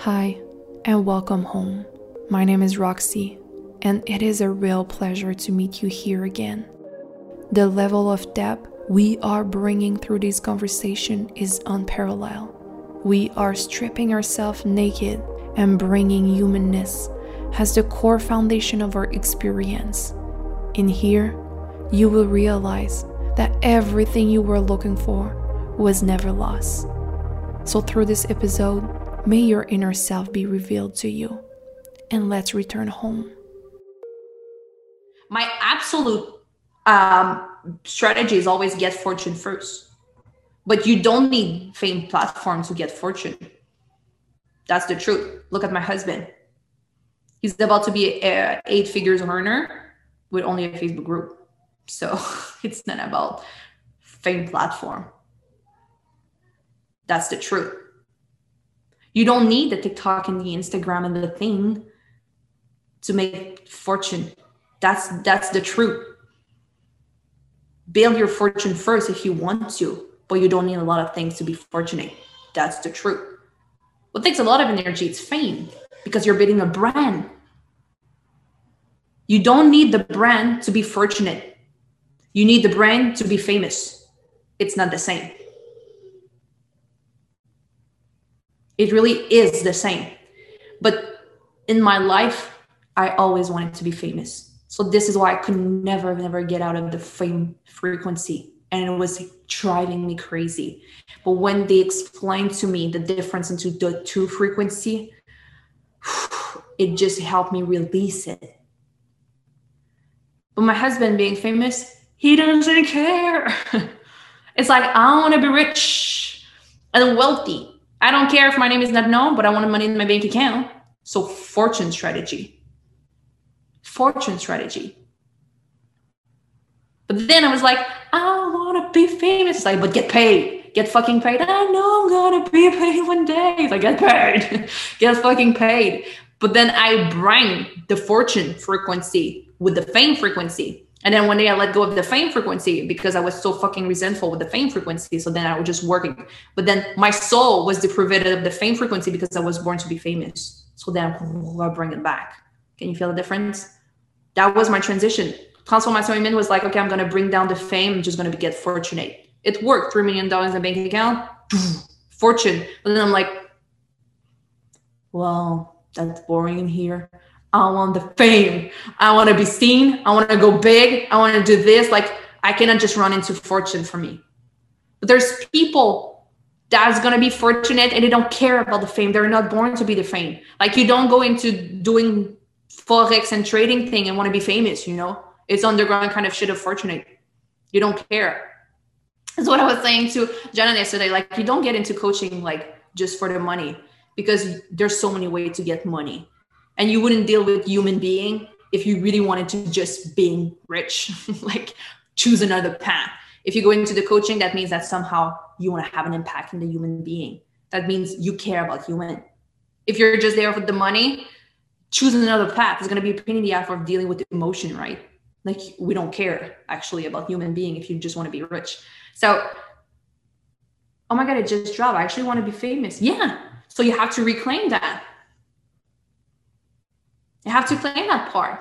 Hi, and welcome home. My name is Roxy, and it is a real pleasure to meet you here again. The level of depth we are bringing through this conversation is unparalleled. We are stripping ourselves naked and bringing humanness as the core foundation of our experience. In here, you will realize that everything you were looking for was never lost. So, through this episode, may your inner self be revealed to you. And let's return home. My absolute um, strategy is always get fortune first. But you don't need fame platform to get fortune. That's the truth. Look at my husband. He's about to be a eight figures earner with only a Facebook group. So it's not about fame platform. That's the truth. You don't need the TikTok and the Instagram and the thing to make fortune. That's that's the truth. Build your fortune first if you want to, but you don't need a lot of things to be fortunate. That's the truth. What takes a lot of energy is fame because you're building a brand. You don't need the brand to be fortunate. You need the brand to be famous. It's not the same. It really is the same. But in my life, I always wanted to be famous. So this is why I could never, never get out of the fame frequency. And it was driving me crazy. But when they explained to me the difference into the two frequency, it just helped me release it. But my husband being famous, he doesn't care. it's like, I want to be rich and wealthy I don't care if my name is not known, but I want money in my bank account. So fortune strategy. Fortune strategy. But then I was like, I want to be famous. Like, but get paid. Get fucking paid. I know I'm gonna be paid one day. Like, get paid. get fucking paid. But then I bring the fortune frequency with the fame frequency. And then one day I let go of the fame frequency because I was so fucking resentful with the fame frequency. So then I was just working. But then my soul was deprived of the fame frequency because I was born to be famous. So then I bring it back. Can you feel the difference? That was my transition. Transformation Humaine was like, okay, I'm going to bring down the fame. I'm just going to get fortunate. It worked. $3 million in bank account, fortune. But then I'm like, well, that's boring in here. I want the fame. I want to be seen. I want to go big. I want to do this. Like I cannot just run into fortune for me. But there's people that's gonna be fortunate and they don't care about the fame. They're not born to be the fame. Like you don't go into doing forex and trading thing and want to be famous. You know, it's underground kind of shit of fortunate. You don't care. That's what I was saying to Jenna yesterday. Like you don't get into coaching like just for the money because there's so many ways to get money and you wouldn't deal with human being if you really wanted to just being rich like choose another path. If you go into the coaching that means that somehow you want to have an impact in the human being. That means you care about human. If you're just there for the money choose another path. It's going to be a pain in the ass of dealing with emotion right? Like we don't care actually about human being if you just want to be rich. So oh my god it just dropped. I actually want to be famous. Yeah. So you have to reclaim that you have to claim that part.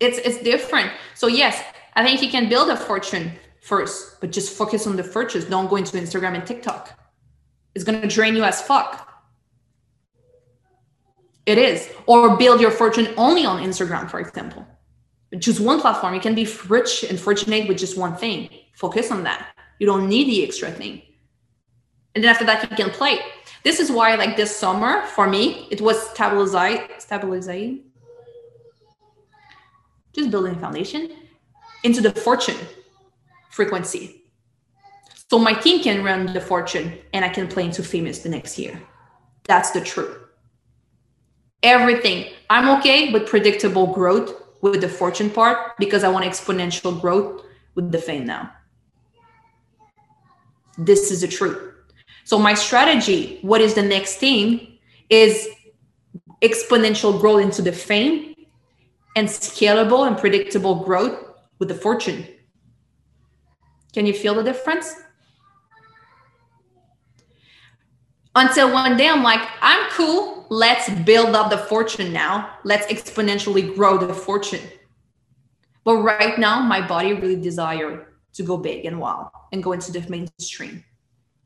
It's it's different. So yes, I think you can build a fortune first, but just focus on the fortunes. Don't go into Instagram and TikTok. It's gonna drain you as fuck. It is. Or build your fortune only on Instagram, for example. Choose one platform. You can be rich and fortunate with just one thing. Focus on that. You don't need the extra thing. And then after that, you can play. This is why, like this summer, for me, it was stabilizing, stabilizing, just building a foundation into the fortune frequency. So my team can run the fortune and I can play into famous the next year. That's the truth. Everything. I'm okay with predictable growth with the fortune part because I want exponential growth with the fame now. This is the truth. So my strategy, what is the next thing is exponential growth into the fame and scalable and predictable growth with the fortune. Can you feel the difference? until one day I'm like, I'm cool. Let's build up the fortune now. Let's exponentially grow the fortune. But right now, my body really desire to go big and wow and go into the mainstream.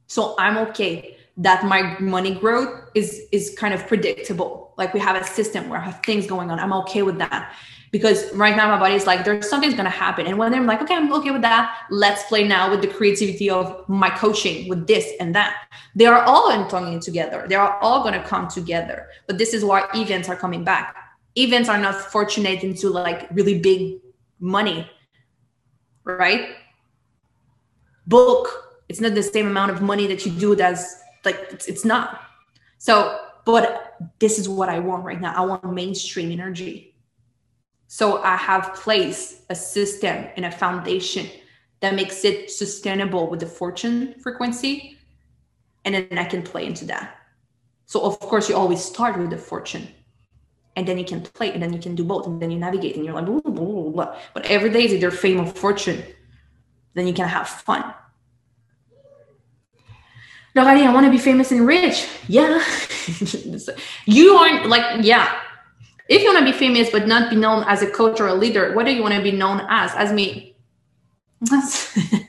So I'm okay that my money growth is is kind of predictable. Like we have a system where I have things going on. I'm okay with that. Because right now my body is like there's something's gonna happen. And when i'm like okay i'm okay with that let's play now with the creativity of my coaching with this and that. They are all coming together. They are all gonna come together. But this is why events are coming back. Events are not fortunate into like really big money right? Book it's not the same amount of money that you do as like it's not. So but this is what i want right now i want mainstream energy so I have placed a system and a foundation that makes it sustainable with the fortune frequency. And then I can play into that. So of course you always start with the fortune. And then you can play and then you can do both. And then you navigate and you're like, blah, blah, blah, but every day is either fame or fortune. Then you can have fun. Lorraine, I want to be famous and rich. Yeah. you aren't like, yeah, if you want to be famous but not be known as a coach or a leader, what do you want to be known as? As me. I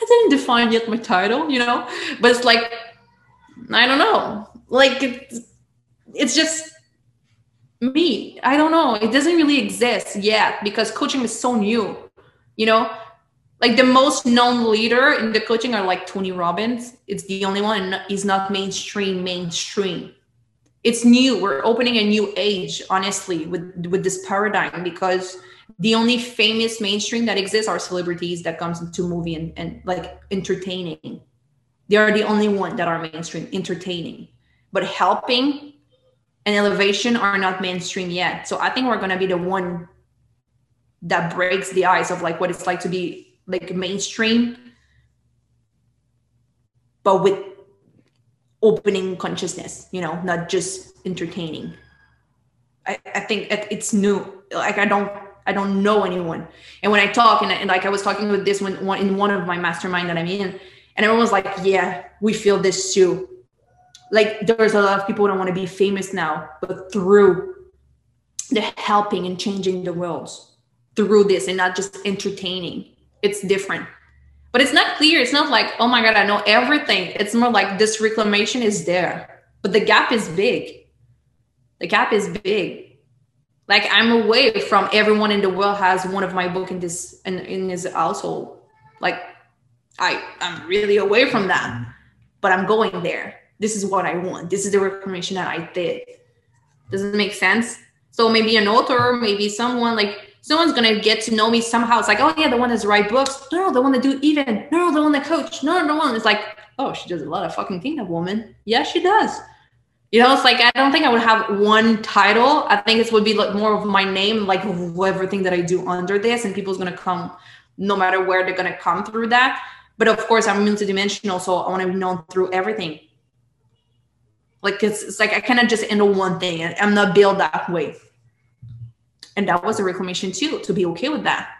didn't define yet my title, you know, but it's like, I don't know. Like, it's, it's just me. I don't know. It doesn't really exist yet because coaching is so new, you know? Like the most known leader in the coaching are like Tony Robbins. It's the only one, he's not mainstream, mainstream. It's new. We're opening a new age honestly with with this paradigm because the only famous mainstream that exists are celebrities that comes into movie and, and like entertaining. They are the only one that are mainstream entertaining. But helping and elevation are not mainstream yet. So i think we're to be the one that breaks the ice of like what it's like to be like mainstream but with opening consciousness you know not just entertaining. I, I think it's new. Like i don't i don't know anyone. And when i talk and, and like i was talking with this one, one in one of my mastermind that i'm in and everyone was like yeah we feel this too. Like there's a lot of people don't want to be famous now but through the helping and changing the world through this and not just entertaining it's different but it's not clear. It's not like, oh my God, I know everything. It's more like this reclamation is there, but the gap is big. The gap is big. Like I'm away from everyone in the world has one of my book in this in, in his household. Like I I'm really away from that, but I'm going there. This is what I want. This is the reclamation that I did. Does it make sense? So maybe an author, maybe someone like someone's gonna get to know me somehow. It's like, oh yeah, the one that's write books. No, the one that do even. No, the one that coach. No, no, the one. It's like, oh, she does a lot of fucking thing, that woman. Yeah, she does. You know, it's like I don't think I would have one title. I think it would be like more of my name, like everything that I do under this, and people's gonna come no matter where they're gonna come through that. But of course, I'm multidimensional, so I want to be known through everything. Like it's, it's like I cannot just handle one thing. I'm not built that way. And that was a reclamation too, to be okay with that.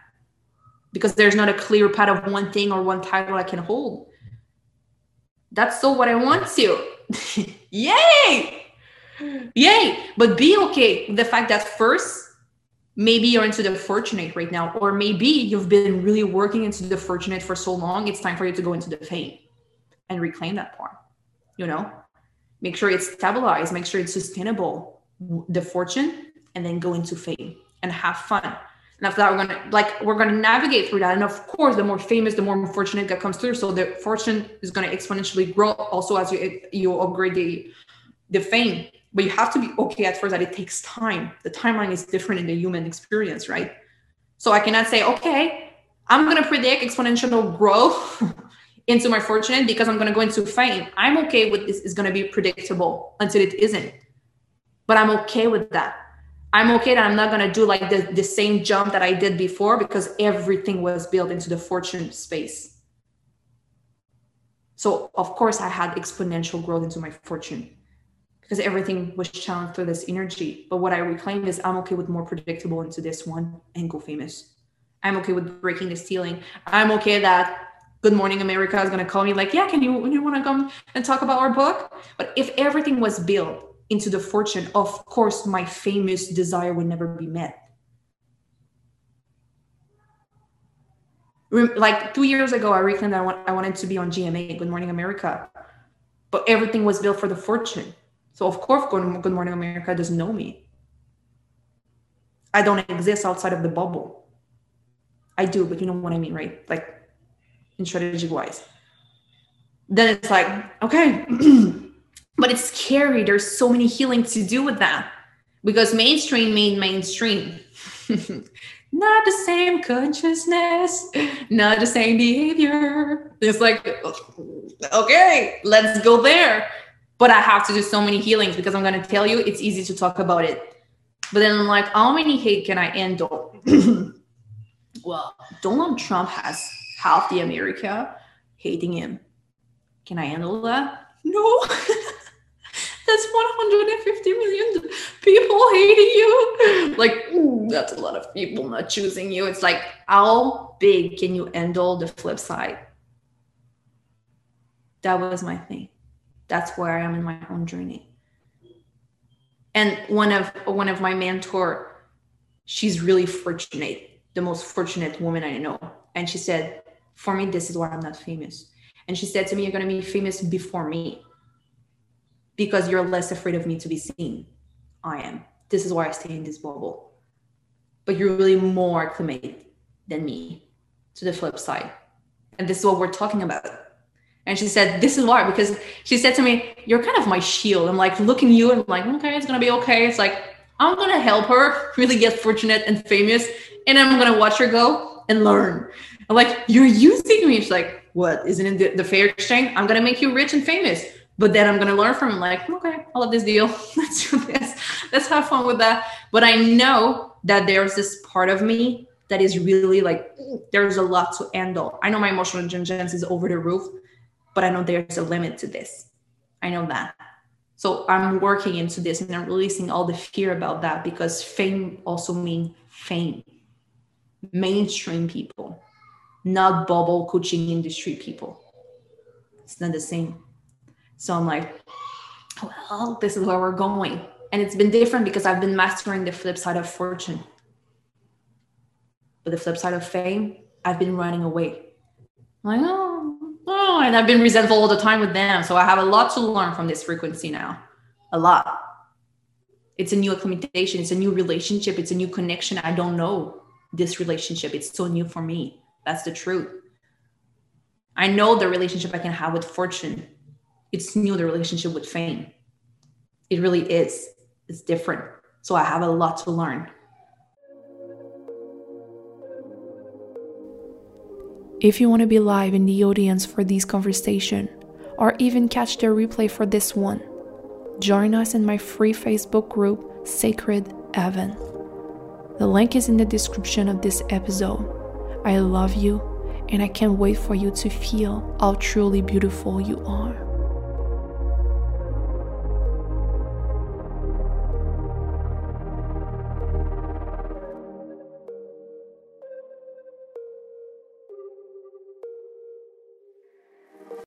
Because there's not a clear path of one thing or one title I can hold. That's still what I want to. Yay! Yay! But be okay with the fact that first, maybe you're into the fortunate right now, or maybe you've been really working into the fortunate for so long, it's time for you to go into the fame and reclaim that part. You know, make sure it's stabilized, make sure it's sustainable, the fortune, and then go into fame and have fun. And after that, we're gonna like we're gonna navigate through that. And of course, the more famous, the more fortunate that comes through. So the fortune is gonna exponentially grow also as you you upgrade the the fame. But you have to be okay at first that it takes time. The timeline is different in the human experience, right? So I cannot say, okay, I'm gonna predict exponential growth into my fortune because I'm gonna go into fame. I'm okay with this is gonna be predictable until it isn't. But I'm okay with that I'm okay that I'm not gonna do like the, the same jump that I did before because everything was built into the fortune space. So of course I had exponential growth into my fortune because everything was channeled through this energy. But what I reclaimed is I'm okay with more predictable into this one and go famous. I'm okay with breaking the ceiling. I'm okay that Good Morning America is to call me like, yeah, can you, you want to come and talk about our book? But if everything was built into the fortune, of course, my famous desire would never be met. Like two years ago, I reclaimed I, want, I wanted to be on GMA, Good Morning America, but everything was built for the fortune. So of course, Good Morning America doesn't know me. I don't exist outside of the bubble. I do, but you know what I mean, right? Like in strategic wise. Then it's like, okay, but it's scary. There's so many healing to do with that because mainstream mean mainstream. not the same consciousness, not the same behavior. It's like, okay, let's go there. But I have to do so many healings because I'm going to tell you it's easy to talk about it. But then I'm like, how many hate can I handle? well, Donald Trump has half the America hating him. Can I handle that? No. that's 150 million people hating you. Like, ooh, that's a lot of people not choosing you. It's like, how big can you handle the flip side? That was my thing. That's where I am in my own journey. And one of one of my mentor, she's really fortunate, the most fortunate woman I know. And she said, For me, this is why I'm not famous. And she said to me, You're gonna be famous before me because you're less afraid of me to be seen. I am. This is why I stay in this bubble. But you're really more acclimated than me to the flip side. And this is what we're talking about. And she said, This is why, because she said to me, You're kind of my shield. I'm like looking you and I'm like, okay, it's gonna be okay. It's like, I'm gonna help her really get fortunate and famous. And I'm gonna watch her go and learn. I'm like, You're using me. She's like, What? Isn't it the, the fair exchange? I'm gonna make you rich and famous but then I'm gonna learn from him, like, okay, I love this deal. Let's do this. Let's have fun with that. But I know that there's this part of me that is really like there's a lot to handle. I know my emotional intelligence is over the roof, but I know there's a limit to this. I know that. So I'm working into this and I'm releasing all the fear about that because fame also means fame. Mainstream people, not bubble coaching industry people. It's not the same. So I'm like, well, this is where we're going. And it's been different because I've been mastering the flip side of fortune. But the flip side of fame, I've been running away. I'm like, oh, oh, and I've been resentful all the time with them. So I have a lot to learn from this frequency now. A lot. It's a new acclimatization, it's a new relationship, it's a new connection. I don't know this relationship. It's so new for me. That's the truth. I know the relationship I can have with fortune it's new the relationship with fame. It really is. It's different. So i have a lot to learn. If you want to be live in the audience for this conversation or even catch the replay for this one join us in my free facebook group Sacred Heaven. the link is in the description of this episode. I love you and i can't wait for you to feel how truly beautiful you are